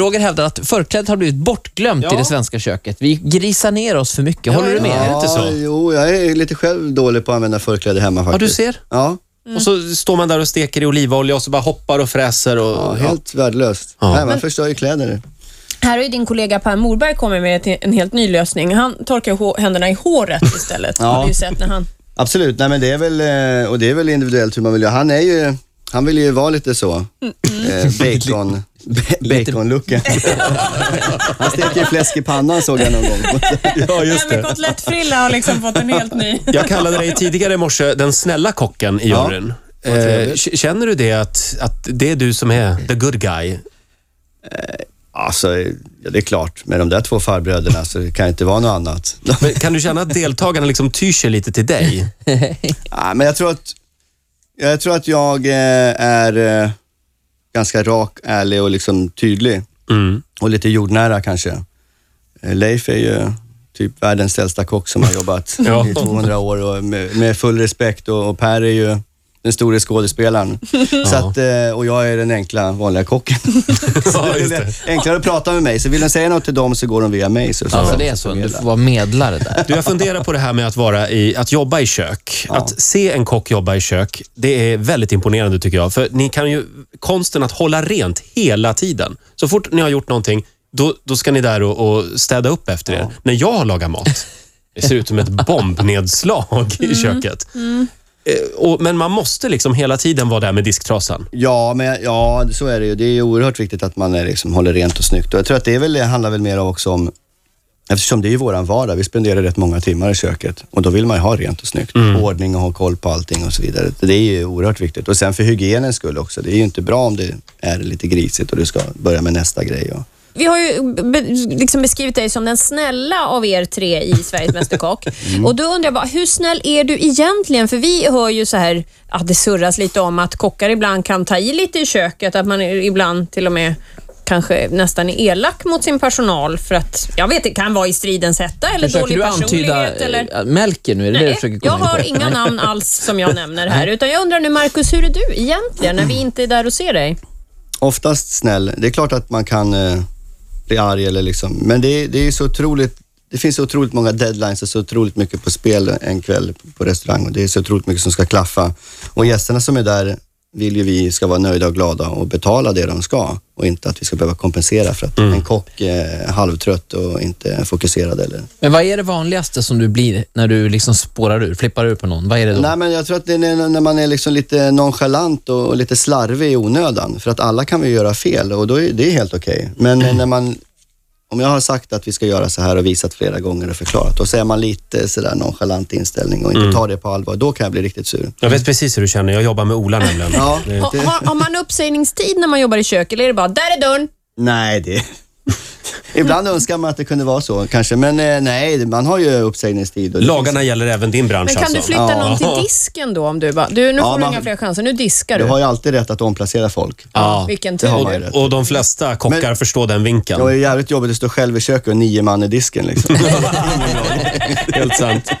Roger hävdar att förklädet har blivit bortglömt Ja. i det svenska köket. Vi grisar ner oss för mycket. Håller Ja, du med? Är det inte så? Jo, jag är lite själv dålig på att använda förkläde hemma Ja, faktiskt. du ser. Ja, Och så står man där och steker i olivolja och så bara hoppar och fräser. Och, ja helt värdelöst. Ja. Nej, man förstör ju kläder. Här har ju din kollega Per Morberg kommit med ett- en helt ny lösning. Han torkar hå- händerna i håret istället. Ja. Har du ju sett när han... Absolut, nej men det är väl, eh, och det är väl individuellt hur man vill göra. Han är ju, han vill ju vara lite så, eh, bacon, ba- bacon-looken. Han steker fläsk i pannan såg jag någon gång. Ja, just Nej, men kotlettfrilla har liksom fått en helt ny... Jag kallade dig tidigare i morse den snälla kocken i Ja, juryn. vad Eh, trevligt. känner du det att, att det är du som är the good guy? Alltså, ja, det är klart, med de där två farbröderna så det kan inte vara något annat. Men kan du känna att deltagarna liksom tyr sig lite till dig? Ja, men jag tror att jag, tror att jag eh, är eh, ganska rak, ärlig och liksom tydlig. Mm. Och lite jordnära kanske. Eh, Leif är ju typ världens äldsta kock som har jobbat Ja. i 200 år och med, med full respekt och, och Per är ju den store skådespelaren. Så att, eh, och jag är den enkla vanliga kocken. Ja, det är enklare att prata med mig. Så vill de säga något till dem så går de via mig. Så, så Alltså det är så. Du får vara medlare där. Du, jag funderar på det här med att, vara i, att jobba i kök. Ja. Att se en kock jobba i kök, det är väldigt imponerande tycker jag. För ni kan ju konsten att hålla rent hela tiden. Så fort ni har gjort någonting, då, då ska ni där och, och städa upp efter er. När jag har lagat mat, det ser ut som ett bombnedslag i köket. Eh, Och, men man måste liksom hela tiden vara där med disktrasan. Ja, men, ja, så är det ju. Det är oerhört viktigt att man är, liksom, håller rent och snyggt. Och jag tror att det, är väl, handlar väl mer också om, eftersom det är ju våran vardag, vi spenderar rätt många timmar i köket och då vill man ju ha rent och snyggt. Ordning och ha koll på allting och så vidare. Det är ju oerhört viktigt. Och sen för hygienens skull också. Det är ju inte bra om det är lite grisigt och du ska börja med nästa grej. Och, Vi har ju be, liksom beskrivit dig som den snälla av er tre i Sveriges Mästerkock. Mm. Och då undrar jag bara, hur snäll är du egentligen? För vi hör ju så här, att det surras lite om att kockar ibland kan ta i lite i köket, att man ibland till och med kanske nästan är elak mot sin personal för att, jag vet det kan vara i stridens hetta eller Försöker dålig du antyda personlighet. Eller... eh, Melker nu? Är det det du Nej, försöker jag komma in har på? inga namn alls som jag nämner här. Utan jag undrar nu, Markus, hur är du egentligen när vi inte är där och ser dig? oftast snäll. Det är klart att man kan eh, bli arg eller liksom, men det, det är så otroligt det finns så otroligt många deadlines och så otroligt mycket på spel en kväll på restaurang och det är så otroligt mycket som ska klaffa. Och gästerna som är där vill ju vi ska vara nöjda och glada och betala det de ska och inte att vi ska behöva kompensera för att en kock är halvtrött och inte fokuserad eller Men vad är det vanligaste som du blir när du liksom spårar ur, flippar ur på någon? Vad är det då? Nej, men jag tror att det är när man är liksom lite nonchalant och lite slarvig i onödan. För att alla kan vi göra fel och då är det helt okej. Men Mm. när man, om jag har sagt att vi ska göra så här och visat flera gånger och förklarat, och så är man lite sådär nonchalant inställning och inte Mm. tar det på allvar, då kan jag bli riktigt sur. Jag vet precis hur du känner. Jag jobbar med Ola nämligen. Ja, Det- Har, har, har man uppsägningstid när man jobbar i kök eller är det bara, där är dörren? Nej, det... Ibland önskar man att det kunde vara så kanske, men eh, nej, man har ju uppsägningstid. Och det Lagarna gäller även din bransch Men kan alltså. du flytta Ja. någon till disken då? Om du bara, du, nu Ja, får du man- inga fler chanser, nu diskar finns, du. du har ju alltid rätt att omplacera folk. Ja. Vilken det har tur. man ju rätt. Och de flesta kockar Men- förstår den vinkeln. Det var ju jävligt jobbigt att stå själv i köket och nio man i disken liksom. Helt sant.